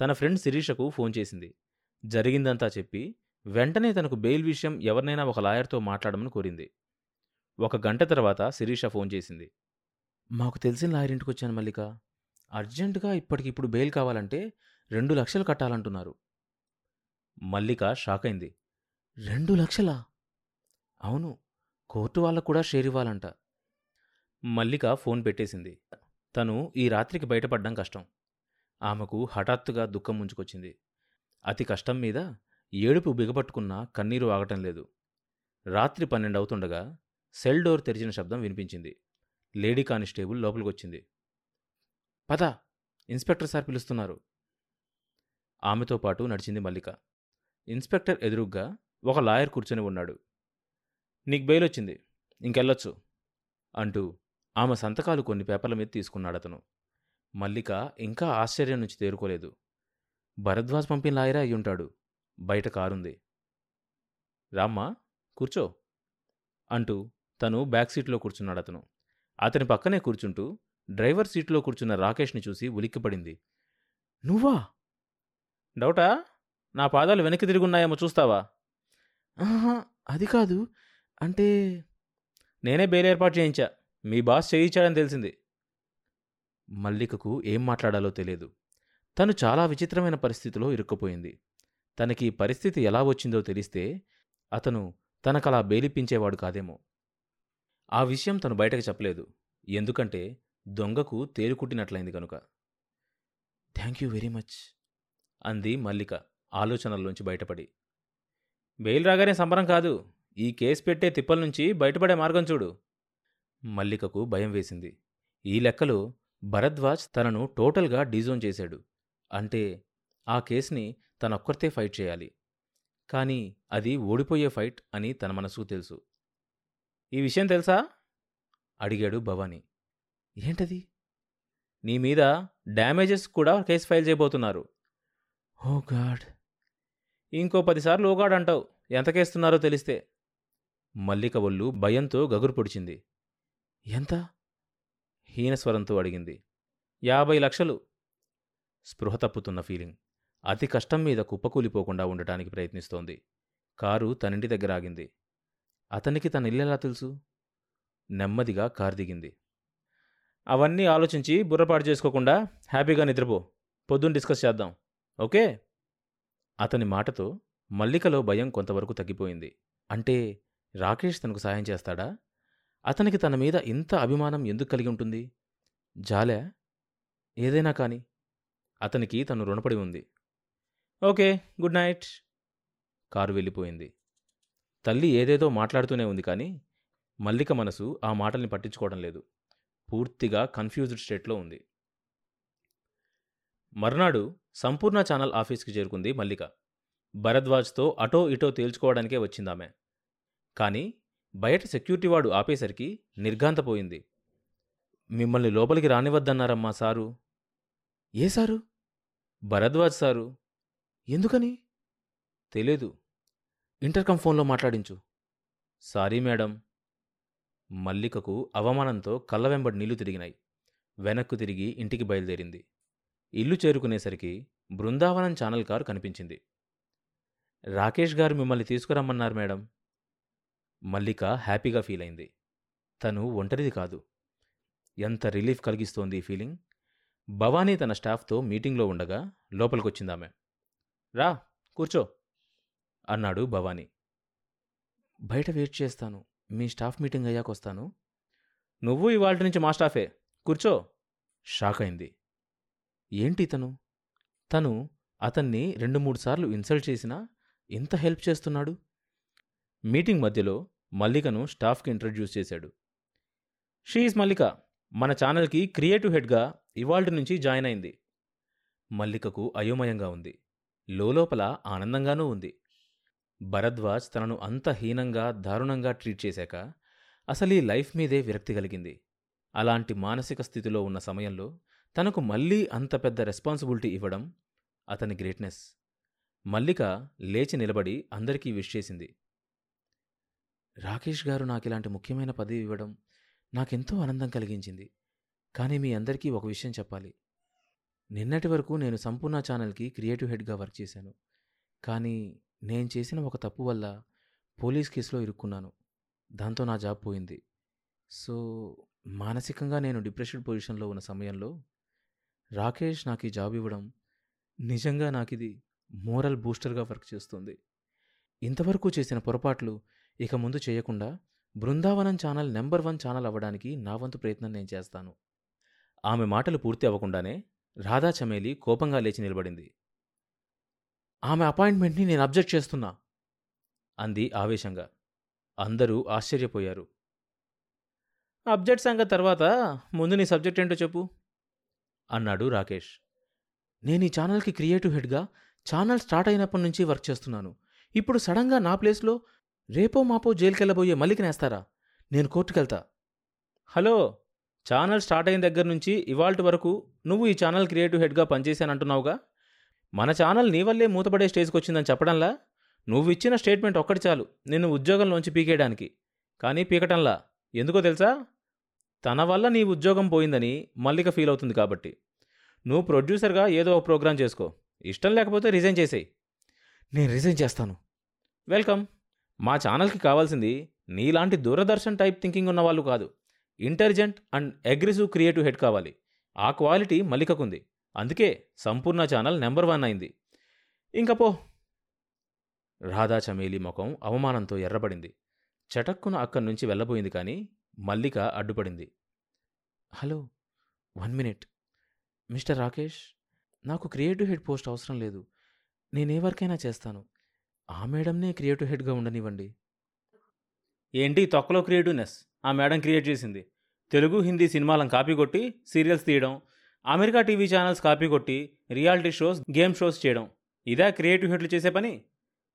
తన friend శిరీషకు phone చేసింది. జరిగిందంతా చెప్పి వెంటనే తనకు బెయిల్ విషయం ఎవరినైనా ఒక లాయర్తో మాట్లాడమని కోరింది. ఒక గంట తర్వాత శిరీష ఫోన్ చేసింది. మాకు తెలిసిన లాయర్ ఇంటికి వచ్చాను మల్లిక. అర్జెంటుగా ఇప్పటికిప్పుడు బెయిల్ కావాలంటే రెండు లక్షలు కట్టాలంటున్నారు. మల్లిక షాక్ అయింది. రెండు లక్షలా? అవును. కోర్టు వాళ్ళకు కూడా షేర్ ఇవ్వాలంట. మల్లిక ఫోన్ పెట్టేసింది. తను ఈ రాత్రికి బయటపడ్డం కష్టం. ఆమెకు హఠాత్తుగా దుఃఖం ముంచుకొచ్చింది. అతి కష్టం మీద ఏడుపు బిగపట్టుకున్నా కన్నీరు ఆగటం లేదు. రాత్రి పన్నెండవుతుండగా సెల్ డోర్ తెరిచిన శబ్దం వినిపించింది. లేడీ కానిస్టేబుల్ లోపలికొచ్చింది. పద ఇన్స్పెక్టర్ సార్ పిలుస్తున్నారు. ఆమెతో పాటు నడిచింది మల్లిక. ఇన్స్పెక్టర్ ఎదురుగ్గా ఒక లాయర్ కూర్చొని ఉన్నాడు. నీకు బెయిల్ వచ్చింది. ఇంకెళ్ళొచ్చు అంటూ ఆమె సంతకాలు కొన్ని పేపర్ల మీద తీసుకున్నాడతను. మల్లిక ఇంకా ఆశ్చర్యం నుంచి తేరుకోలేదు. భరద్వాజ్ పంపిన లాయరే అయ్యుంటాడు. బయట కారుంది. రామ్మా కూర్చో అంటూ తను బ్యాక్ సీట్లో కూర్చున్నాడు అతను అతని పక్కనే కూర్చుంటూ డ్రైవర్ సీట్లో కూర్చున్న రాకేష్ని చూసి ఉలిక్కిపడింది. నువ్వా? డౌటా? నా పాదాలు వెనక్కి తిరుగున్నాయేమో చూస్తావా? ఆహా అది కాదు. అంటే నేనే బెయిల్ ఏర్పాటు చేయించా. మీ బాస్ చేయించాడని తెలిసింది. మల్లికకు ఏం మాట్లాడాలో తెలియదు. తను చాలా విచిత్రమైన పరిస్థితిలో ఇరుక్కుపోయింది. తనకి పరిస్థితి ఎలా వచ్చిందో తెలిస్తే అతను తనకలా బేలిపించేవాడు కాదేమో. ఆ విషయం తను బయటకు చెప్పలేదు. ఎందుకంటే దొంగకు తేలుకుట్టినట్లయింది కనుక థ్యాంక్ యూ వెరీ మచ్ అంది మల్లిక ఆలోచనల్లోంచి బయటపడి. బెయిల్ రాగానే సంబరం కాదు. ఈ కేసు పెట్టే తిప్పల నుంచి బయటపడే మార్గం చూడు. మల్లికకు భయం వేసింది. ఈ లెక్కలో భరద్వాజ్ తనను టోటల్గా డిజోన్ చేశాడు. అంటే ఆ కేసుని తనొక్కరితే ఫైట్ చేయాలి. కానీ అది ఓడిపోయే ఫైట్ అని తన మనసుకు తెలుసు. ఈ విషయం తెలుసా? అడిగాడు భవానీ. ఏంటది? నీ మీద డ్యామేజెస్ కూడా కేసు ఫైల్ చేయబోతున్నారు. Oh God! ఇంకో పదిసార్లు ఓ గాడ్ అంటావు. ఎంత కేస్తున్నారో తెలిస్తే. మల్లిక ఒళ్ళు భయంతో గగురు పొడిచింది. ఎంత? హీనస్వరంతో అడిగింది. యాభై లక్షలు. స్పృహ తప్పుతున్న ఫీలింగ్. అతి కష్టం మీద కుప్పకూలిపోకుండా ఉండటానికి ప్రయత్నిస్తోంది. కారు తనింటి దగ్గర ఆగింది. అతనికి తన ఇల్లెలా తెలుసు? నెమ్మదిగా కారు దిగింది. అవన్నీ ఆలోచించి బుర్రపాటు చేసుకోకుండా హ్యాపీగా నిద్రపో. పొద్దున్న డిస్కస్ చేద్దాం. ఓకే? అతని మాటతో మల్లికలో భయం కొంతవరకు తగ్గిపోయింది. అంటే రాకేష్ తనకు సాయం చేస్తాడా? అతనికి తన మీద ఇంత అభిమానం ఎందుకు కలిగి ఉంటుంది? జాలే? ఏదైనా కాని. అతనికి తను రుణపడి ఉంది. Okay good night. కారు వెళ్ళిపోయింది. తల్లి ఏదేదో మాట్లాడుతూనే ఉంది కానీ మల్లిక మనసు ఆ మాటల్ని పట్టించుకోవడం లేదు. పూర్తిగా కన్ఫ్యూజ్డ్ స్టేట్లో ఉంది. మర్నాడు సంపూర్ణ ఛానల్ ఆఫీస్కి చేరుకుంది మల్లిక. భరద్వాజ్తో అటో ఇటో తేల్చుకోవడానికే వచ్చిందామె. కానీ బయట సెక్యూరిటీ వాడు ఆపేసరికి నిర్ఘాంతపోయింది. మిమ్మల్ని లోపలికి రానివద్దన్నారమ్మా సారు. ఏ సారు? భరద్వాజ్ సారు. ఎందుకని? తెలీదు. ఇంటర్కమ్ ఫోన్లో మాట్లాడించు. Sorry madam. మల్లికకు అవమానంతో కళ్ళ వెంబడి నీళ్ళు తిరిగినాయి. వెనక్కు తిరిగి ఇంటికి బయలుదేరింది. ఇల్లు చేరుకునేసరికి బృందావనం ఛానల్ కారు కనిపించింది. రాకేష్ గారు మిమ్మల్ని తీసుకురమ్మన్నారు మేడం. మల్లిక హ్యాపీగా ఫీల్ అయింది. తను ఒంటరిది కాదు. ఎంత రిలీఫ్ కలిగిస్తోంది ఈ ఫీలింగ్? భవానీ తన స్టాఫ్తో మీటింగ్లో ఉండగా లోపలికొచ్చిందామె. రా కూర్చో అన్నాడు భవానీ. బయట వెయిట్ చేస్తాను. మీ స్టాఫ్ మీటింగ్ అయ్యాక వస్తాను నువ్వు ఇవాళ నుంచి మా స్టాఫే. కూర్చో. షాక్ అయింది. ఏంటి తను? తను అతన్ని రెండు మూడు సార్లు ఇన్సల్ట్ చేసినా ఇంత హెల్ప్ చేస్తున్నాడు? మీటింగ్ మధ్యలో మల్లికను స్టాఫ్కి ఇంట్రడ్యూస్ చేశాడు. She is Mallika. మన ఛానల్కి క్రియేటివ్ హెడ్గా ఇవాల్టి నుంచి జాయిన్ అయింది. మల్లికకు అయోమయంగా ఉంది. లోపల ఆనందంగానూ ఉంది. భరద్వాజ్ తనను అంత హీనంగా దారుణంగా ట్రీట్ చేశాక అసలు ఈ లైఫ్ మీదే విరక్తి కలిగింది. అలాంటి మానసిక స్థితిలో ఉన్న సమయంలో తనకు మళ్ళీ అంత పెద్ద రెస్పాన్సిబిలిటీ ఇవ్వడం అతని గ్రేట్నెస్. మల్లిక లేచి నిలబడి అందరికీ విష్ చేసింది. రాకేష్ గారు నాకు ఇలాంటి ముఖ్యమైన పదవి ఇవ్వడం నాకెంతో ఆనందం కలిగించింది. కానీ మీ అందరికీ ఒక విషయం చెప్పాలి. నిన్నటి వరకు నేను సంపూర్ణ ఛానల్కి క్రియేటివ్ హెడ్గా వర్క్ చేశాను. కానీ నేను చేసిన ఒక తప్పు వల్ల పోలీస్ కేసులో ఇరుక్కున్నాను. దాంతో నా జాబ్ పోయింది. సో మానసికంగా నేను డిప్రెషన్ పొజిషన్లో ఉన్న సమయంలో రాకేష్ నాకు ఈ జాబ్ ఇవ్వడం నిజంగా నాకు ఇది మోరల్ బూస్టర్గా వర్క్ చేస్తుంది. ఇంతవరకు చేసిన పొరపాట్లు ఇక ముందు చేయకుండా Brindavanam channel number one channel అవ్వడానికి నా వంతు ప్రయత్నం నేను చేస్తాను. ఆమె మాటలు పూర్తి అవ్వకుండానే రాధా చమేలి కోపంగా లేచి నిలబడింది. ఆమె అపాయింట్మెంట్ని నేను అబ్జెక్ట్ చేస్తున్నా అంది ఆవేశంగా. అందరూ ఆశ్చర్యపోయారు. అబ్జెక్ట్ సంగతి తర్వాత ముందు నీ సబ్జెక్ట్ ఏంటో చెప్పు అన్నాడు రాకేష్. నేను ఈ ఛానల్కి క్రియేటివ్ హెడ్గా ఛానల్ స్టార్ట్ అయినప్పటి నుంచి వర్క్ చేస్తున్నాను. ఇప్పుడు సడన్గా నా ప్లేస్లో రేపో మాపో జైలుకెళ్ళబోయే మల్లికి నేస్తారా నేను కోర్టుకెళ్తా. హలో ఛానల్ స్టార్ట్ అయిన దగ్గర నుంచి ఇవాల్టి వరకు నువ్వు ఈ ఛానల్ క్రియేటివ్ హెడ్గా పనిచేశానంటున్నావుగా? మన ఛానల్ నీ వల్లే మూతపడే స్టేజ్కి వచ్చిందని చెప్పడంలా? నువ్వు ఇచ్చిన స్టేట్మెంట్ ఒక్కటి చాలు నిన్ను ఉద్యోగంలోంచి పీకేయడానికి. కానీ పీకటంలా ఎందుకో తెలుసా? తన వల్ల నీ ఉద్యోగం పోయిందని మల్లిక ఫీల్ అవుతుంది కాబట్టి. నువ్వు ప్రొడ్యూసర్గా ఏదో ఒక ప్రోగ్రాం చేసుకో. ఇష్టం లేకపోతే రిజైన్ చేసేయి. నేను రిజైన్ చేస్తాను. వెల్కమ్. మా ఛానల్కి కావాల్సింది నీలాంటి దూరదర్శన్ టైప్ థింకింగ్ ఉన్న వాళ్ళు కాదు. Intelligent and aggressive creative head కావాలి. ఆ క్వాలిటీ మల్లికకుంది. అందుకే సంపూర్ణ ఛానల్ నెంబర్ వన్ అయింది. ఇంక పో. రాధా చమేలి ముఖం అవమానంతో ఎర్రబడింది. చటక్కున అక్కడి నుంచి వెళ్ళబోయింది కానీ Mallika అడ్డుపడింది. Hello one minute. Mister Rakesh నాకు క్రియేటివ్ హెడ్ పోస్ట్ అవసరం లేదు. నేనే వర్కైనా చేస్తాను. ఆ మేడంనే క్రియేటివ్ హెడ్గా ఉండనివ్వండి. ఏంటి తొక్కలో క్రియేటివ్నెస్? ఆ మేడం క్రియేట్ చేసింది. తెలుగు హిందీ సినిమాలను కాపీ కొట్టి సీరియల్స్ తీయడం అమెరికా టీవీ ఛానల్స్ కాపీ కొట్టి రియాలిటీ షోస్ గేమ్ షోస్ చేయడం. ఇదే క్రియేటివ్ హెడ్లు చేసే పని?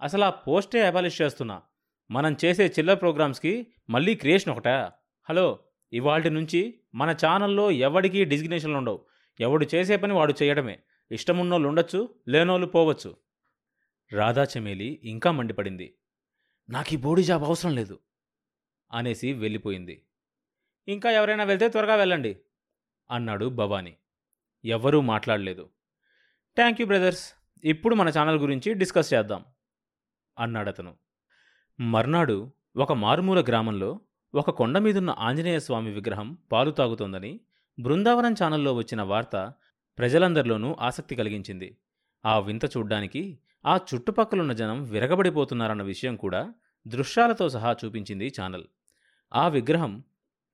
అసలు ఆ పోస్టే అబాలిష్ చేస్తున్నా. మనం చేసే చిల్లర్ ప్రోగ్రామ్స్కి మళ్ళీ క్రియేషన్ ఒకటా? హలో ఇవాల్టి నుంచి మన ఛానల్లో ఎవడికి డిజిగ్నేషన్లు ఉండవు ఎవడు చేసే పని వాడు చేయడమే. ఇష్టమున్నోళ్ళు ఉండొచ్చు లేనోళ్ళు పోవచ్చు. రాధా చెమేలి ఇంకా మండిపడింది. నాకు ఈ బోడీ జాబ్ అవసరం లేదు అనేసి వెళ్ళిపోయింది. ఇంకా ఎవరైనా వెళ్తే త్వరగా వెళ్ళండి అన్నాడు భవానీ. ఎవ్వరూ మాట్లాడలేదు. థ్యాంక్ యూ బ్రదర్స్ ఇప్పుడు మన ఛానల్ గురించి డిస్కస్ చేద్దాం అన్నాడతను. మర్నాడు ఒక మారుమూల గ్రామంలో ఒక కొండ మీదున్న ఆంజనేయ స్వామి విగ్రహం పాలు తాగుతోందని బృందావనం ఛానల్లో వచ్చిన వార్త ప్రజలందరిలోనూ ఆసక్తి కలిగించింది. ఆ వింత చూడ్డానికి ఆ చుట్టుపక్కలున్న జనం విరగబడిపోతున్నారన్న విషయం కూడా దృశ్యాలతో సహా చూపించింది ఛానల్. ఆ విగ్రహం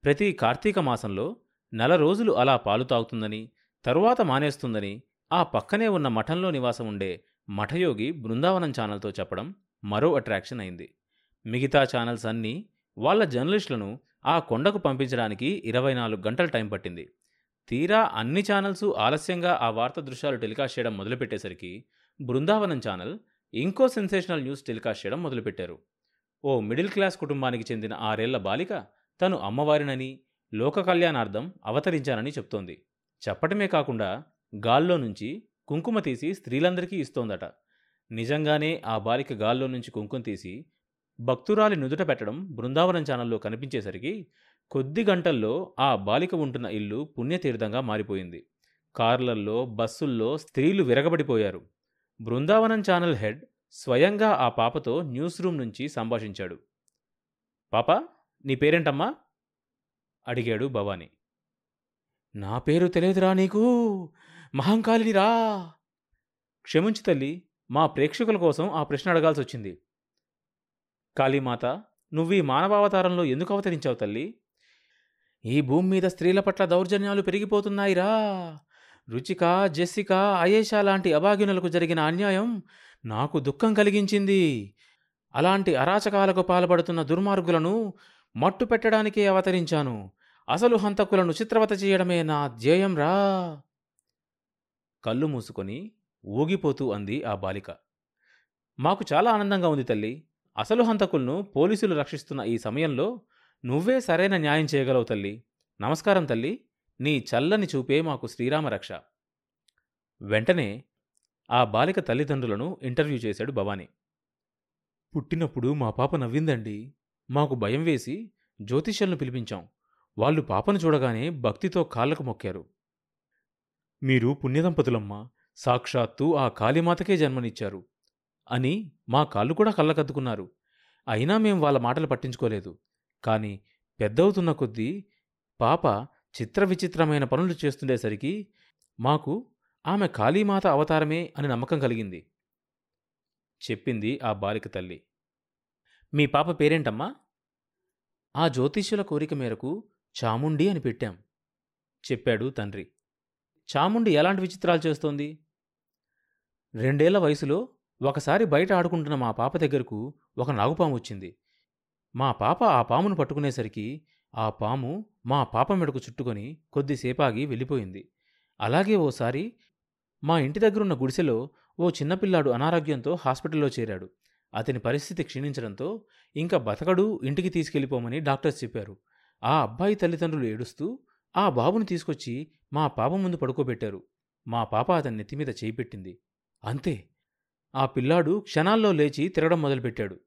ప్రతి కార్తీక మాసంలో నెల రోజులు అలా పాలు తాగుతుందని తరువాత మానేస్తుందని ఆ పక్కనే ఉన్న మఠంలో నివాసం ఉండే మఠయోగి బృందావనం ఛానల్తో చెప్పడం మరో అట్రాక్షన్ అయింది. మిగతా ఛానల్స్ అన్నీ వాళ్ళ జర్నలిస్టులను ఆ కొండకు పంపించడానికి ఇరవై నాలుగు గంటల టైం పట్టింది. తీరా అన్ని ఛానల్సు ఆలస్యంగా ఆ వార్త దృశ్యాలు టెలికాస్ట్ చేయడం మొదలుపెట్టేసరికి బృందావనం ఛానల్ ఇంకో సెన్సేషనల్ న్యూస్ టెలికాస్ట్ చేయడం మొదలుపెట్టారు. ఓ మిడిల్ క్లాస్ కుటుంబానికి చెందిన ఆరేళ్ళ బాలిక తను అమ్మవారినని లోక కళ్యాణార్థం అవతరించానని చెప్తోంది. చెప్పటమే కాకుండా గాల్లో నుంచి కుంకుమ తీసి స్త్రీలందరికీ ఇస్తోందట. నిజంగానే ఆ బాలిక గాల్లో నుంచి కుంకుమ తీసి భక్తురాలి నుదుట పెట్టడం బృందావనం ఛానల్లో కనిపించేసరికి కొద్ది గంటల్లో ఆ బాలిక ఉంటున్న ఇల్లు పుణ్యతీర్థంగా మారిపోయింది. కార్లల్లో బస్సుల్లో స్త్రీలు విరగబడిపోయారు. బృందావనం ఛానల్ హెడ్ స్వయంగా ఆ పాపతో న్యూస్ రూమ్ నుంచి సంభాషించాడు. పాప నీ పేరేంటమ్మా? అడిగాడు భవానీ. నా పేరు తెలియదురా నీకు. మహంకాళినిరా క్షమించు తల్లి మా ప్రేక్షకుల కోసం ఆ ప్రశ్న అడగాల్సి వచ్చింది. కాళీమాత నువ్వు ఈ మానవావతారంలో ఎందుకు అవతరించావు తల్లి? ఈ భూమి మీద స్త్రీల పట్ల దౌర్జన్యాలు పెరిగిపోతున్నాయిరా. రుచిక జెస్సిక అయేషా లాంటి అభాగ్యునులకు జరిగిన అన్యాయం నాకు దుఃఖం కలిగించింది. అలాంటి అరాచకాలకు పాల్పడుతున్న దుర్మార్గులను మట్టు పెట్టడానికే అవతరించాను. అసలు హంతకులను చిత్రవత చేయడమే నా ధ్యేయం రా. కళ్ళు మూసుకొని ఊగిపోతూ అంది ఆ బాలిక. మాకు చాలా ఆనందంగా ఉంది తల్లి. అసలు హంతకులను పోలీసులు రక్షిస్తున్న ఈ సమయంలో నువ్వే సరైన న్యాయం చేయగలవు తల్లి. నమస్కారం తల్లి. నీ చల్లని చూపే మాకు శ్రీరామరక్ష వెంటనే ఆ బాలిక తల్లిదండ్రులను ఇంటర్వ్యూ చేశాడు భవానీ. పుట్టినప్పుడు మా పాప నవ్విందండి. మాకు భయం వేసి జ్యోతిష్యులను పిలిపించాం. వాళ్ళు పాపను చూడగానే భక్తితో కాళ్ళకు మొక్కారు. మీరు పుణ్యదంపతులమ్మా సాక్షాత్తు ఆ కాళీమాతకే జన్మనిచ్చారు అని మా కాళ్ళు కూడా కళ్ళకద్దుకున్నారు. అయినా మేం వాళ్ళ మాటలు పట్టించుకోలేదు. కాని పెద్దవుతున్న కొద్దీ పాప చిత్ర విచిత్రమైన పనులు చేస్తుండేసరికి మాకు ఆమె కాళీమాత అవతారమే అని నమ్మకం కలిగింది. చెప్పింది ఆ బాలిక తల్లి. మీ పాప పేరేంటమ్మా? ఆ జ్యోతిష్యుల కోరిక మేరకు చాముండి అని పెట్టాం చెప్పాడు తండ్రి. చాముండి ఎలాంటి విచిత్రాలు చేస్తోంది? రెండేళ్ళ వయసులో ఒకసారి బయట ఆడుకుంటున్న మా పాప దగ్గరకు ఒక నాగుపాము వచ్చింది. మా పాప ఆ పామును పట్టుకునేసరికి ఆ పాము మా పాప మెడకు చుట్టుకొని కొద్దిసేపాగి వెళ్ళిపోయింది. అలాగే ఓసారి మా ఇంటి దగ్గరున్న గుడిసెలో ఓ చిన్నపిల్లాడు అనారోగ్యంతో హాస్పిటల్లో చేరాడు. అతని పరిస్థితి క్షీణించడంతో ఇంకా బతకడు ఇంటికి తీసుకెళ్ళిపోమని డాక్టర్స్ చెప్పారు. ఆ అబ్బాయి తల్లిదండ్రులు ఏడుస్తూ ఆ బాబుని తీసుకొచ్చి మా పాప ముందు పడుకోబెట్టారు. మా పాప అతని నెత్తిమీద చేయిపెట్టింది. అంతే. ఆ పిల్లాడు క్షణాల్లో లేచి తిరగడం మొదలుపెట్టాడు.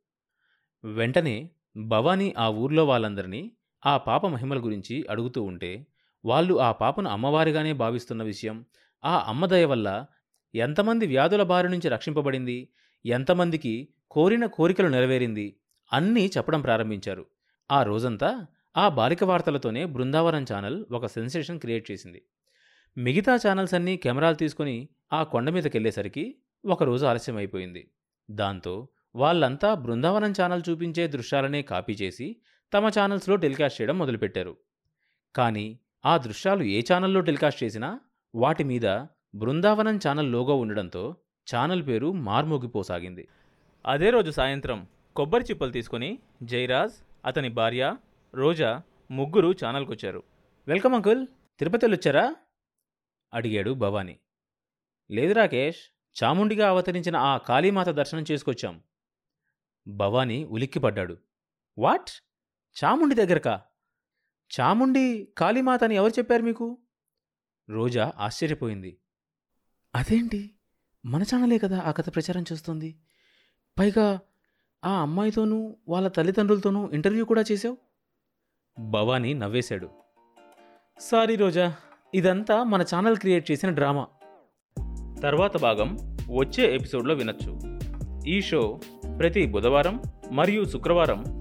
వెంటనే భవానీ ఆ ఊర్లో వాళ్ళందరినీ ఆ పాప మహిమల గురించి అడుగుతూ ఉంటే వాళ్ళు ఆ పాపను అమ్మవారిగానే భావిస్తున్న విషయం ఆ అమ్మదయ వల్ల ఎంతమంది వ్యాధుల బారి నుంచి రక్షింపబడింది ఎంతమందికి కోరిన కోరికలు నెరవేరింది అన్నీ చెప్పడం ప్రారంభించారు. ఆ రోజంతా ఆ బాలిక వార్తలతోనే బృందావనం ఛానల్ ఒక సెన్సేషన్ క్రియేట్ చేసింది. మిగతా ఛానల్స్ అన్నీ కెమెరాలు తీసుకుని ఆ కొండ మీదకెళ్ళేసరికి ఒకరోజు ఆలస్యం అయిపోయింది. దాంతో వాళ్ళంతా బృందావనం ఛానల్ చూపించే దృశ్యాలనే కాపీ చేసి తమ ఛానల్స్లో టెలికాస్ట్ చేయడం మొదలుపెట్టారు. కానీ ఆ దృశ్యాలు ఏ ఛానల్లో టెలికాస్ట్ చేసినా వాటి మీద బృందావనం ఛానల్ లోగో ఉండడంతో ఛానల్ పేరు మార్మోగిపోసాగింది. అదే రోజు సాయంత్రం కొబ్బరి చిప్పలు తీసుకొని జయరాజ్ అతని భార్య రోజా ముగ్గురు ఛానల్కొచ్చారు. వెల్కమ్ అంకుల్ తిరుపతి వెళ్ళొచ్చారా? అడిగాడు భవానీ. లేదు రాకేష్ చాముండిగా అవతరించిన ఆ కాళీమాత దర్శనం చేసుకొచ్చాం. భవానీ ఉలిక్కిపడ్డాడు. వాట్? చాముండి దగ్గరకా? చాముండి కాళీమాత అని ఎవరు చెప్పారు మీకు? రోజా ఆశ్చర్యపోయింది. అదేంటి? మన ఛానలే కదా ఆ కథ ప్రచారం చేస్తుంది. పైగా ఆ అమ్మాయితోనూ వాళ్ళ తల్లిదండ్రులతోనూ ఇంటర్వ్యూ కూడా చేశావు? భవానీ నవ్వేశాడు. సారీ రోజా ఇదంతా మన ఛానల్ క్రియేట్ చేసిన డ్రామా. తర్వాత భాగం వచ్చే ఎపిసోడ్లో వినొచ్చు. ఈ షో ప్రతి బుధవారం మరియు శుక్రవారం